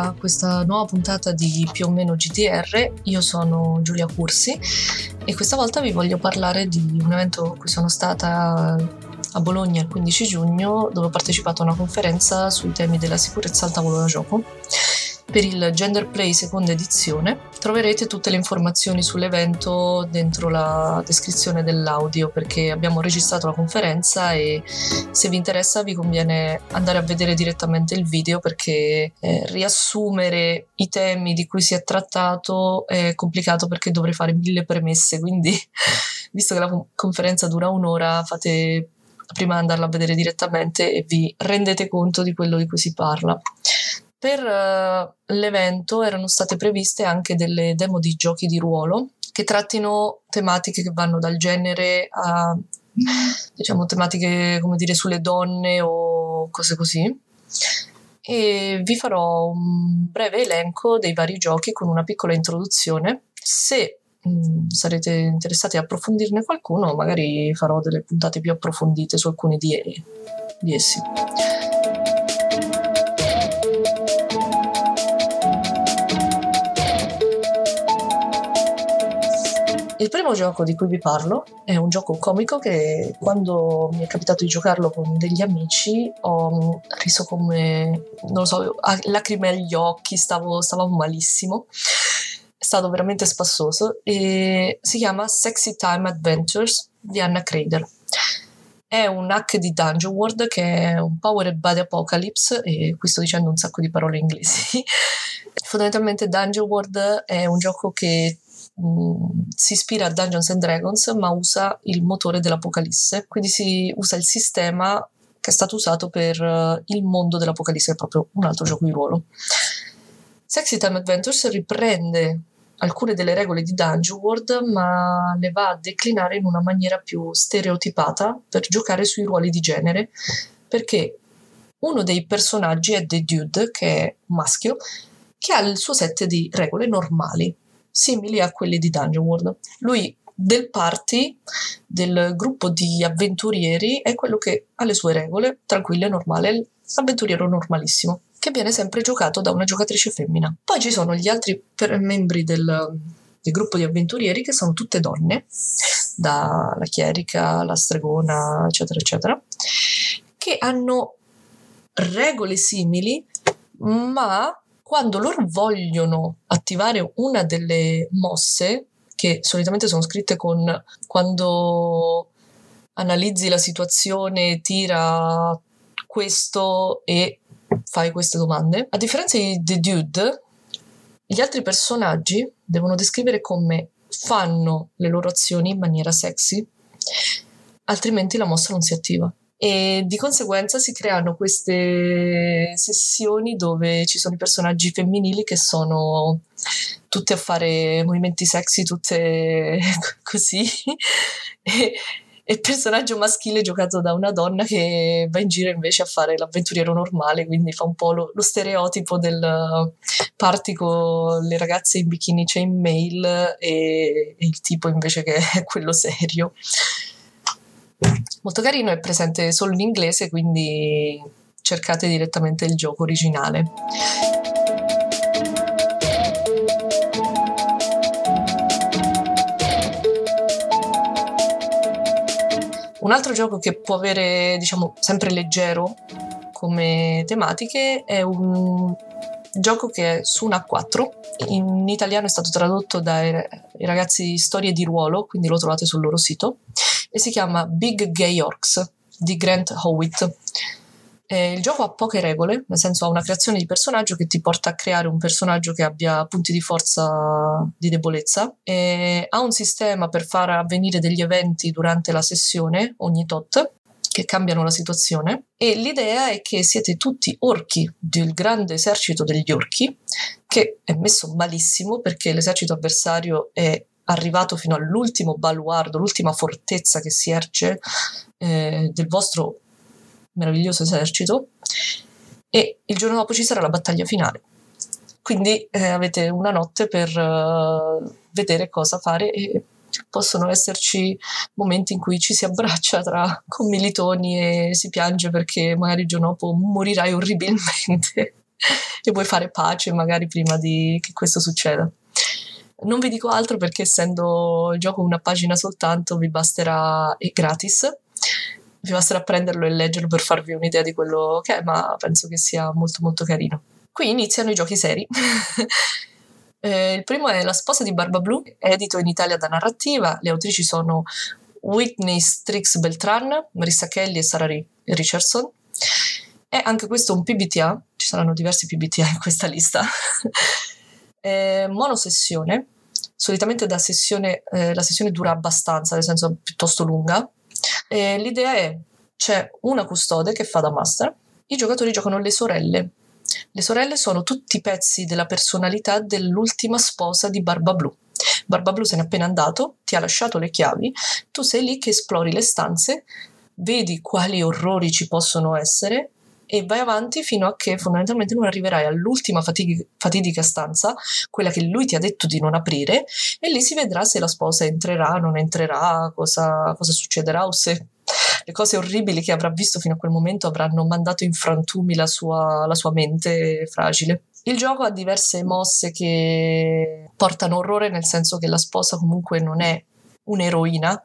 a questa nuova puntata di più o meno GTR. Io sono Giulia Cursi e questa volta vi voglio parlare di un evento cui sono stata a Bologna il 15 giugno dove ho partecipato a una conferenza sui temi della sicurezza al tavolo da gioco per il Gender Play seconda edizione. Troverete tutte le informazioni sull'evento dentro la descrizione dell'audio perché abbiamo registrato la conferenza e se vi interessa vi conviene andare a vedere direttamente il video perché eh, riassumere i temi di cui si è trattato è complicato perché dovrei fare mille premesse, quindi visto che la conferenza dura un'ora fate prima andarla a vedere direttamente e vi rendete conto di quello di cui si parla. Per uh, l'evento erano state previste anche delle demo di giochi di ruolo che trattino tematiche che vanno dal genere a diciamo tematiche come dire sulle donne o cose così. E vi farò un breve elenco dei vari giochi con una piccola introduzione. Se mh, mm, sarete interessati a approfondirne qualcuno magari farò delle puntate più approfondite su alcuni di, di essi Il primo gioco di cui vi parlo è un gioco comico che quando mi è capitato di giocarlo con degli amici ho riso come, non lo so, lacrime agli occhi, stavo, stavamo malissimo. È stato veramente spassoso e si chiama Sexy Time Adventures di Anna Crader. È un hack di Dungeon World che è un powered by the apocalypse e qui sto dicendo un sacco di parole inglesi. Fondamentalmente Dungeon World è un gioco che Mm, si ispira a Dungeons and Dragons ma usa il motore dell'Apocalisse, quindi si usa il sistema che è stato usato per uh, il mondo dell'Apocalisse, che è proprio un altro gioco di ruolo. Sexy Time Adventures riprende alcune delle regole di Dungeon World, ma le va a declinare in una maniera più stereotipata per giocare sui ruoli di genere, perché uno dei personaggi è The Dude, che è un maschio, che ha il suo set di regole normali simili a quelli di Dungeon World. Lui del party del gruppo di avventurieri è quello che ha le sue regole, tranquille, normale, avventuriero normalissimo, che viene sempre giocato da una giocatrice femmina. Poi ci sono gli altri membri del, del gruppo di avventurieri che sono tutte donne, dalla chierica, la stregona, eccetera, eccetera, che hanno regole simili, ma quando loro vogliono attivare una delle mosse, che solitamente sono scritte con quando analizzi la situazione, tira questo e fai queste domande. A differenza di The Dude, gli altri personaggi devono descrivere come fanno le loro azioni in maniera sexy, altrimenti la mossa non si attiva e di conseguenza si creano queste sessioni dove ci sono i personaggi femminili che sono tutte a fare movimenti sexy, tutte così. e, il personaggio maschile giocato da una donna che va in giro invece a fare l'avventuriero normale, quindi fa un po' lo, lo stereotipo del party con le ragazze in bikini chainmail e, e il tipo invece che è quello serio molto carino, è presente solo in inglese, quindi cercate direttamente il gioco originale. Un altro gioco che può avere, diciamo, sempre leggero come tematiche è un gioco che è su un A4. In italiano è stato tradotto dai ragazzi Storie di ruolo, quindi lo trovate sul loro sito e si chiama Big Gay Orcs di Grant Howitt. Eh, il gioco ha poche regole, nel senso ha una creazione di personaggio che ti porta a creare un personaggio che abbia punti di forza di debolezza, e ha un sistema per far avvenire degli eventi durante la sessione ogni tot che cambiano la situazione e l'idea è che siete tutti orchi del grande esercito degli orchi che è messo malissimo perché l'esercito avversario è arrivato fino all'ultimo baluardo, l'ultima fortezza che si erge eh, del vostro meraviglioso esercito e il giorno dopo ci sarà la battaglia finale. Quindi eh, avete una notte per uh, vedere cosa fare e possono esserci momenti in cui ci si abbraccia tra commilitoni e si piange perché magari il giorno dopo morirai orribilmente. e vuoi fare pace magari prima di che questo succeda. Non vi dico altro perché essendo il gioco una pagina soltanto vi basterà, è gratis, vi basterà prenderlo e leggerlo per farvi un'idea di quello che è, ma penso che sia molto molto carino. Qui iniziano i giochi seri. eh, il primo è La sposa di Barba Blu, edito in Italia da Narrativa, le autrici sono Whitney Strix Beltran, Marissa Kelly e Sarah Richardson. È anche questo un PBTA, ci saranno diversi PBTA in questa lista. è monosessione, solitamente sessione, eh, la sessione dura abbastanza, nel senso piuttosto lunga. E l'idea è c'è una custode che fa da master, i giocatori giocano le sorelle. Le sorelle sono tutti pezzi della personalità dell'ultima sposa di Barba Blu. Barba Blu se n'è appena andato, ti ha lasciato le chiavi, tu sei lì che esplori le stanze, vedi quali orrori ci possono essere e vai avanti fino a che fondamentalmente non arriverai all'ultima fatig- fatidica stanza, quella che lui ti ha detto di non aprire, e lì si vedrà se la sposa entrerà, non entrerà, cosa, cosa succederà o se le cose orribili che avrà visto fino a quel momento avranno mandato in frantumi la sua, la sua mente fragile. Il gioco ha diverse mosse che portano orrore, nel senso che la sposa comunque non è un'eroina,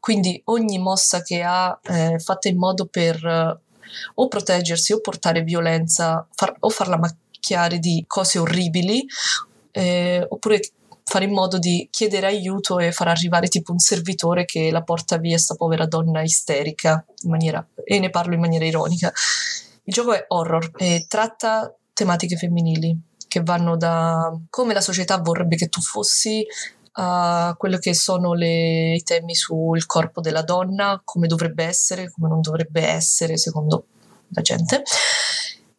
quindi ogni mossa che ha è fatta in modo per eh, o proteggersi o portare violenza far, o farla macchiare di cose orribili eh, oppure fare in modo di chiedere aiuto e far arrivare tipo un servitore che la porta via sta povera donna isterica maniera, e ne parlo in maniera ironica. Il gioco è horror e tratta tematiche femminili che vanno da come la società vorrebbe che tu fossi a quello che sono le, i temi sul corpo della donna, come dovrebbe essere, come non dovrebbe essere secondo la gente,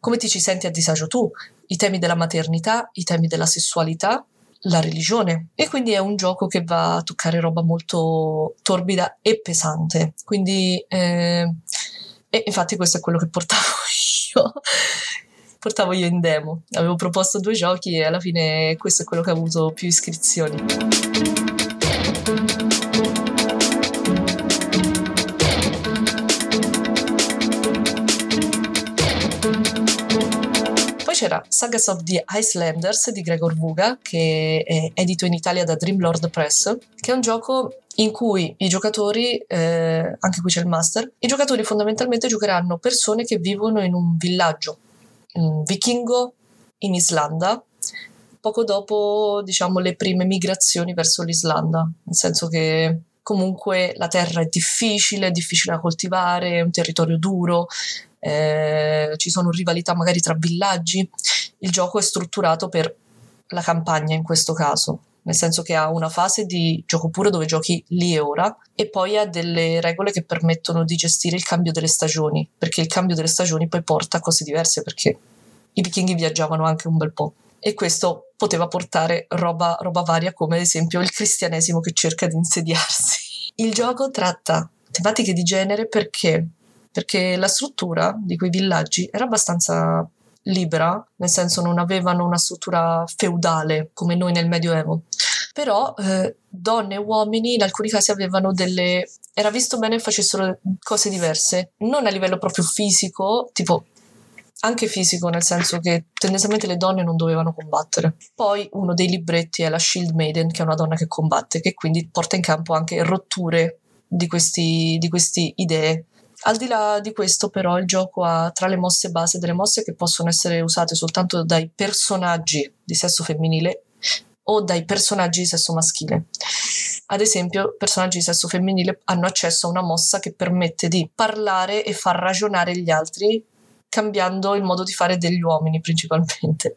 come ti ci senti a disagio tu, i temi della maternità, i temi della sessualità, la religione. E quindi è un gioco che va a toccare roba molto torbida e pesante. Quindi eh, e infatti questo è quello che portavo io portavo io in demo. Avevo proposto due giochi e alla fine questo è quello che ha avuto più iscrizioni. C'era Sagas of the Icelanders di Gregor Vuga, che è edito in Italia da Dreamlord Press, che è un gioco in cui i giocatori, eh, anche qui c'è il master, i giocatori fondamentalmente giocheranno persone che vivono in un villaggio um, vichingo in Islanda, poco dopo diciamo le prime migrazioni verso l'Islanda, nel senso che comunque la terra è difficile, è difficile da coltivare, è un territorio duro, eh, ci sono rivalità magari tra villaggi. Il gioco è strutturato per la campagna in questo caso, nel senso che ha una fase di gioco puro dove giochi lì e ora e poi ha delle regole che permettono di gestire il cambio delle stagioni, perché il cambio delle stagioni poi porta a cose diverse perché i vichinghi viaggiavano anche un bel po' e questo poteva portare roba, roba varia come ad esempio il cristianesimo che cerca di insediarsi. Il gioco tratta tematiche di genere perché? Perché la struttura di quei villaggi era abbastanza libera, nel senso non avevano una struttura feudale come noi nel Medioevo. Però eh, donne e uomini in alcuni casi avevano delle... era visto bene facessero cose diverse, non a livello proprio fisico, tipo anche fisico, nel senso che tendenzialmente le donne non dovevano combattere. Poi uno dei libretti è la Shield Maiden, che è una donna che combatte, che quindi porta in campo anche rotture di queste di idee al di là di questo, però, il gioco ha tra le mosse base delle mosse che possono essere usate soltanto dai personaggi di sesso femminile o dai personaggi di sesso maschile. Ad esempio, personaggi di sesso femminile hanno accesso a una mossa che permette di parlare e far ragionare gli altri, cambiando il modo di fare degli uomini principalmente.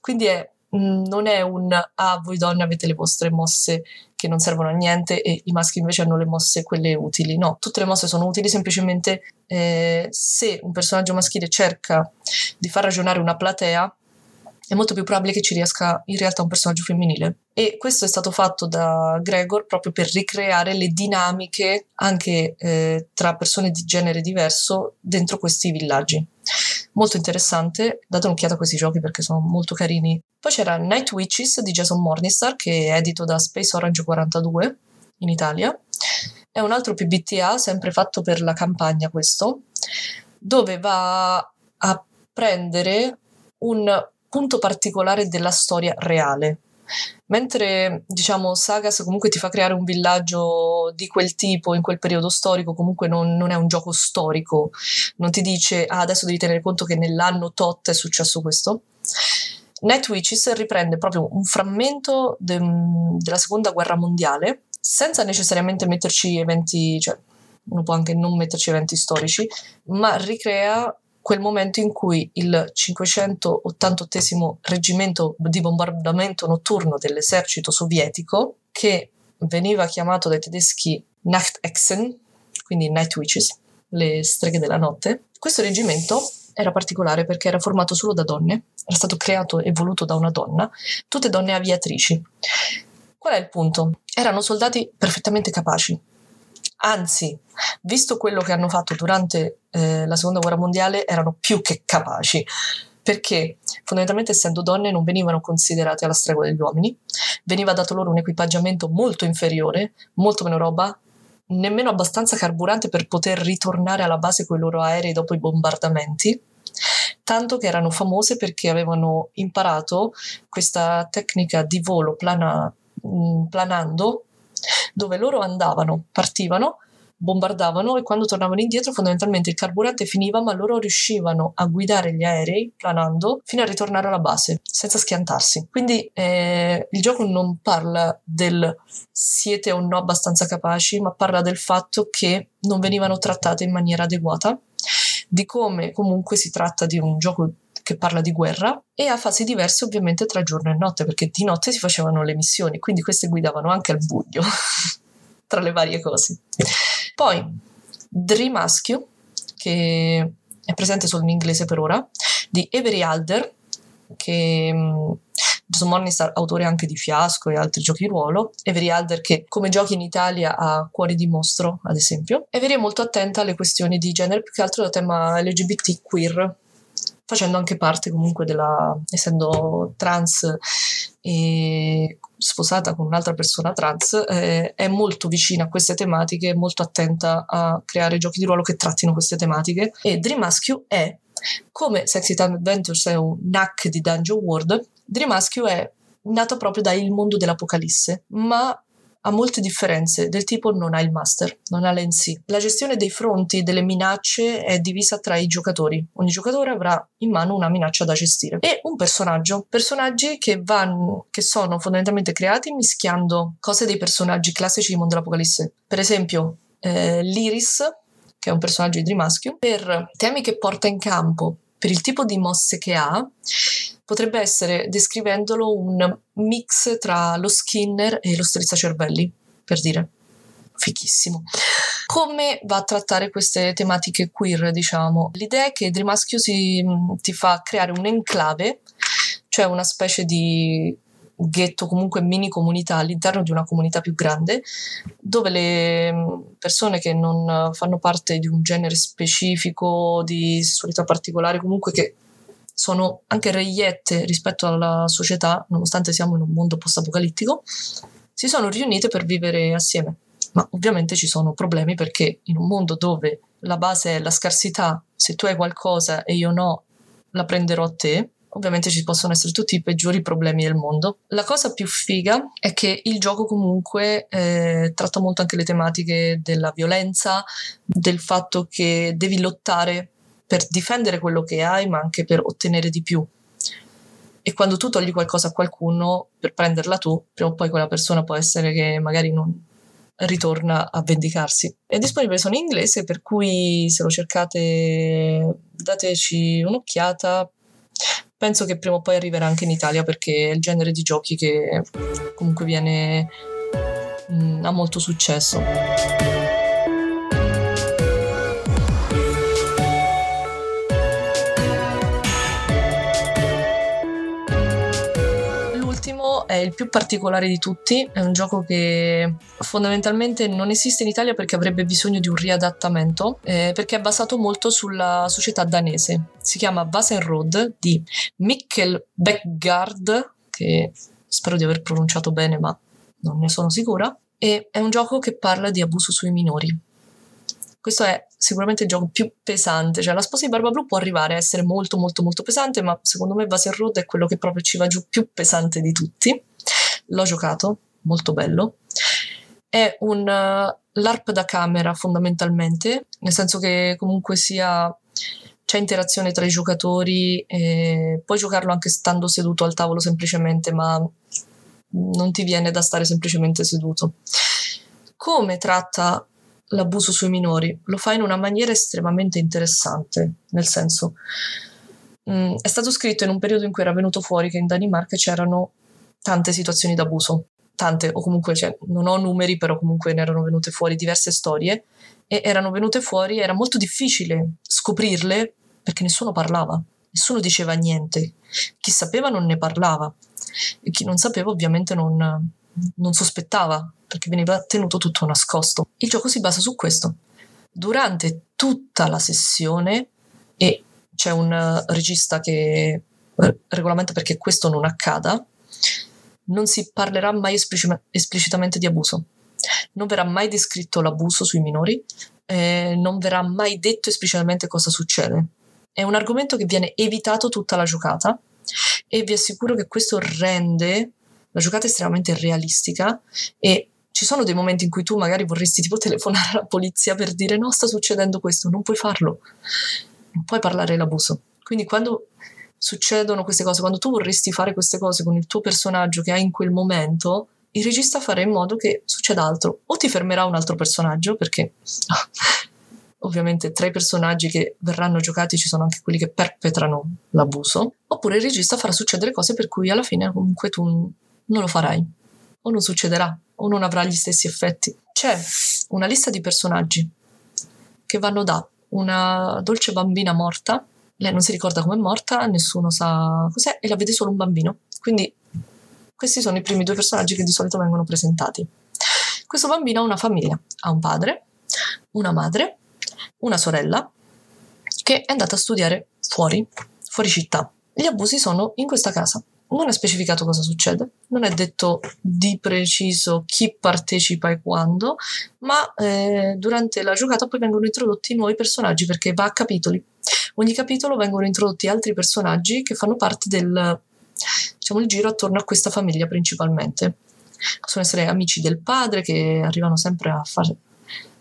Quindi è Mm, non è un ah, voi donne avete le vostre mosse che non servono a niente e i maschi invece hanno le mosse quelle utili. No, tutte le mosse sono utili semplicemente eh, se un personaggio maschile cerca di far ragionare una platea è molto più probabile che ci riesca in realtà un personaggio femminile. E questo è stato fatto da Gregor proprio per ricreare le dinamiche anche eh, tra persone di genere diverso dentro questi villaggi. Molto interessante, date un'occhiata a questi giochi perché sono molto carini. Poi c'era Night Witches di Jason Morningstar che è edito da Space Orange 42 in Italia. È un altro PBTA, sempre fatto per la campagna questo, dove va a prendere un punto particolare della storia reale. Mentre diciamo Sagas comunque ti fa creare un villaggio di quel tipo in quel periodo storico, comunque non, non è un gioco storico, non ti dice ah, adesso devi tenere conto che nell'anno tot è successo questo. Night Witches riprende proprio un frammento de, della seconda guerra mondiale senza necessariamente metterci eventi, cioè uno può anche non metterci eventi storici, ma ricrea quel momento in cui il 588 reggimento di bombardamento notturno dell'esercito sovietico, che veniva chiamato dai tedeschi Nachtechsen, quindi Night Witches, le streghe della notte, questo reggimento era particolare perché era formato solo da donne, era stato creato e voluto da una donna, tutte donne aviatrici. Qual è il punto? Erano soldati perfettamente capaci, Anzi, visto quello che hanno fatto durante eh, la seconda guerra mondiale, erano più che capaci, perché fondamentalmente essendo donne non venivano considerate alla stregua degli uomini, veniva dato loro un equipaggiamento molto inferiore, molto meno roba, nemmeno abbastanza carburante per poter ritornare alla base con i loro aerei dopo i bombardamenti, tanto che erano famose perché avevano imparato questa tecnica di volo plana, planando dove loro andavano, partivano, bombardavano e quando tornavano indietro fondamentalmente il carburante finiva ma loro riuscivano a guidare gli aerei planando fino a ritornare alla base senza schiantarsi. Quindi eh, il gioco non parla del siete o no abbastanza capaci ma parla del fatto che non venivano trattate in maniera adeguata di come comunque si tratta di un gioco che parla di guerra e ha fasi diverse ovviamente tra giorno e notte perché di notte si facevano le missioni, quindi queste guidavano anche al buio tra le varie cose. Poi Dream Rescue, che è presente solo in inglese per ora, di Avery Alder, che Jason Morningstar, autore anche di Fiasco e altri giochi di ruolo, Avery Alder che come giochi in Italia ha Cuori di mostro, ad esempio. Avery è molto attenta alle questioni di genere, più che altro da tema LGBT queer, facendo anche parte comunque della, essendo trans e sposata con un'altra persona trans, eh, è molto vicina a queste tematiche, molto attenta a creare giochi di ruolo che trattino queste tematiche. E Dream Rescue è, come Sexy Time Adventures è un NAC di Dungeon World, Dream Rescue è nato proprio dal mondo dell'apocalisse, ma ha molte differenze, del tipo non ha il master, non ha l'NC. La gestione dei fronti delle minacce è divisa tra i giocatori. Ogni giocatore avrà in mano una minaccia da gestire e un personaggio. Personaggi che, vanno, che sono fondamentalmente creati mischiando cose dei personaggi classici di Mondo dell'Apocalisse. Per esempio, eh, l'Iris, che è un personaggio di Dream per temi che porta in campo, per il tipo di mosse che ha, potrebbe essere, descrivendolo, un mix tra lo Skinner e lo strizzacervelli, per dire. Fichissimo. Come va a trattare queste tematiche queer, diciamo? L'idea è che Dream Maschio si, ti fa creare un enclave, cioè una specie di ghetto, comunque mini comunità all'interno di una comunità più grande, dove le persone che non fanno parte di un genere specifico, di sessualità particolare, comunque che sono anche reiette rispetto alla società, nonostante siamo in un mondo post-apocalittico, si sono riunite per vivere assieme. Ma ovviamente ci sono problemi perché in un mondo dove la base è la scarsità, se tu hai qualcosa e io no, la prenderò a te, ovviamente ci possono essere tutti i peggiori problemi del mondo. La cosa più figa è che il gioco comunque eh, tratta molto anche le tematiche della violenza, del fatto che devi lottare per difendere quello che hai, ma anche per ottenere di più. E quando tu togli qualcosa a qualcuno per prenderla tu, prima o poi quella persona può essere che magari non ritorna a vendicarsi. È disponibile solo in inglese, per cui se lo cercate dateci un'occhiata. Penso che prima o poi arriverà anche in Italia perché è il genere di giochi che comunque viene mh, mm, ha molto successo. Il più particolare di tutti, è un gioco che fondamentalmente non esiste in Italia perché avrebbe bisogno di un riadattamento, eh, perché è basato molto sulla società danese. Si chiama Vasen Road di Mikkel Beckgard, che spero di aver pronunciato bene ma non ne sono sicura, e è un gioco che parla di abuso sui minori. Questo è sicuramente il gioco più pesante, cioè la sposa di Barba Blu può arrivare a essere molto molto molto pesante, ma secondo me Basil Road è quello che proprio ci va giù più pesante di tutti. L'ho giocato, molto bello. È un uh, LARP da camera fondamentalmente, nel senso che comunque sia c'è interazione tra i giocatori, puoi giocarlo anche stando seduto al tavolo semplicemente, ma non ti viene da stare semplicemente seduto. Come tratta l'abuso sui minori? Lo fa in una maniera estremamente interessante, nel senso, mh, mm, è stato scritto in un periodo in cui era venuto fuori che in Danimarca c'erano tante situazioni d'abuso, tante, o comunque cioè, non ho numeri, però comunque ne erano venute fuori diverse storie e erano venute fuori, era molto difficile scoprirle perché nessuno parlava, nessuno diceva niente, chi sapeva non ne parlava e chi non sapeva ovviamente non, non sospettava perché veniva tenuto tutto nascosto. Il gioco si basa su questo. Durante tutta la sessione e c'è un regista che eh, regolamenta perché questo non accada, non si parlerà mai esplic- esplicitamente di abuso. Non verrà mai descritto l'abuso sui minori, eh, non verrà mai detto esplicitamente cosa succede. È un argomento che viene evitato tutta la giocata e vi assicuro che questo rende la giocata estremamente realistica e ci sono dei momenti in cui tu magari vorresti tipo telefonare alla polizia per dire no, sta succedendo questo, non puoi farlo, non puoi parlare dell'abuso. Quindi quando succedono queste cose, quando tu vorresti fare queste cose con il tuo personaggio che hai in quel momento, il regista farà in modo che succeda altro. O ti fermerà un altro personaggio, perché ovviamente tra i personaggi che verranno giocati ci sono anche quelli che perpetrano l'abuso, oppure il regista farà succedere cose per cui alla fine comunque tu non lo farai, o non succederà, o non avrà gli stessi effetti. C'è una lista di personaggi che vanno da una dolce bambina morta lei non si ricorda come è morta, nessuno sa cos'è e la vede solo un bambino. Quindi questi sono i primi due personaggi che di solito vengono presentati. Questo bambino ha una famiglia, ha un padre, una madre, una sorella che è andata a studiare fuori, fuori città. Gli abusi sono in questa casa. Non è specificato cosa succede, non è detto di preciso chi partecipa e quando, ma eh, durante la giocata poi vengono introdotti nuovi personaggi perché va a capitoli ogni capitolo vengono introdotti altri personaggi che fanno parte del diciamo, giro attorno a questa famiglia principalmente. Possono essere amici del padre che arrivano sempre a fare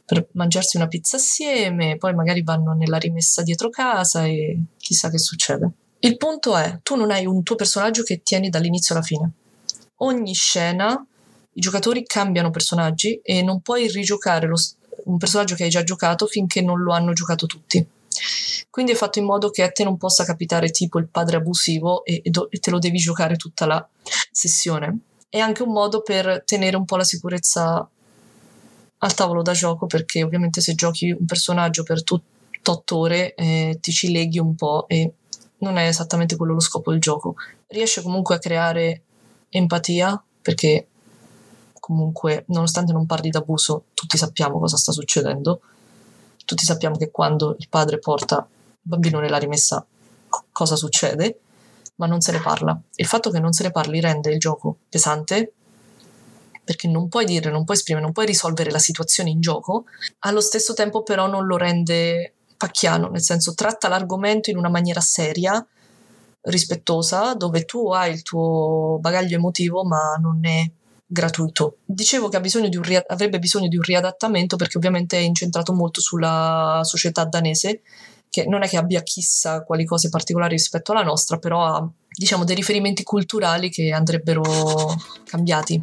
per mangiarsi una pizza assieme, poi magari vanno nella rimessa dietro casa e chissà che succede. Il punto è, tu non hai un tuo personaggio che tieni dall'inizio alla fine. Ogni scena i giocatori cambiano personaggi e non puoi rigiocare lo, un personaggio che hai già giocato finché non lo hanno giocato tutti. Quindi è fatto in modo che a te non possa capitare tipo il padre abusivo e, e, do, e te lo devi giocare tutta la sessione. È anche un modo per tenere un po' la sicurezza al tavolo da gioco perché ovviamente se giochi un personaggio per tutto ore eh, ti ci leghi un po' e non è esattamente quello lo scopo del gioco. Riesce comunque a creare empatia perché comunque nonostante non parli d'abuso tutti sappiamo cosa sta succedendo tutti sappiamo che quando il padre porta il bambino nella rimessa cosa succede, ma non se ne parla. Il fatto che non se ne parli rende il gioco pesante perché non puoi dire, non puoi esprimere, non puoi risolvere la situazione in gioco, allo stesso tempo però non lo rende pacchiano, nel senso tratta l'argomento in una maniera seria, rispettosa, dove tu hai il tuo bagaglio emotivo ma non è gratuito. Dicevo che bisogno ria- avrebbe bisogno di un riadattamento perché ovviamente è incentrato molto sulla società danese, che non è che abbia chissà quali cose particolari rispetto alla nostra, però ha diciamo dei riferimenti culturali che andrebbero cambiati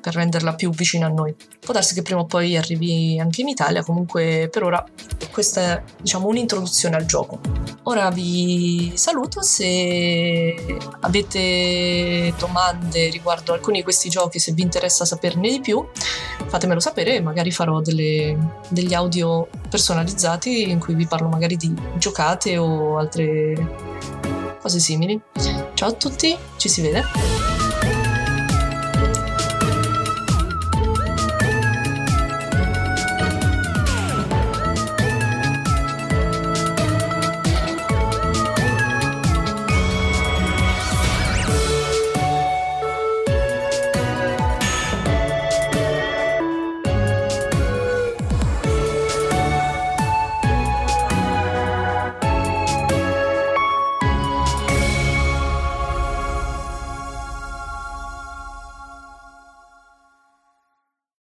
per renderla più vicina a noi. Può darsi che prima o poi arrivi anche in Italia, comunque per ora questa è diciamo un'introduzione al gioco. Ora vi saluto, se avete domande riguardo alcuni di questi giochi, se vi interessa saperne di più, fatemelo sapere e magari farò delle, degli audio personalizzati in cui vi parlo magari di giocate o altre cose simili. Ciao a tutti, ci si vede.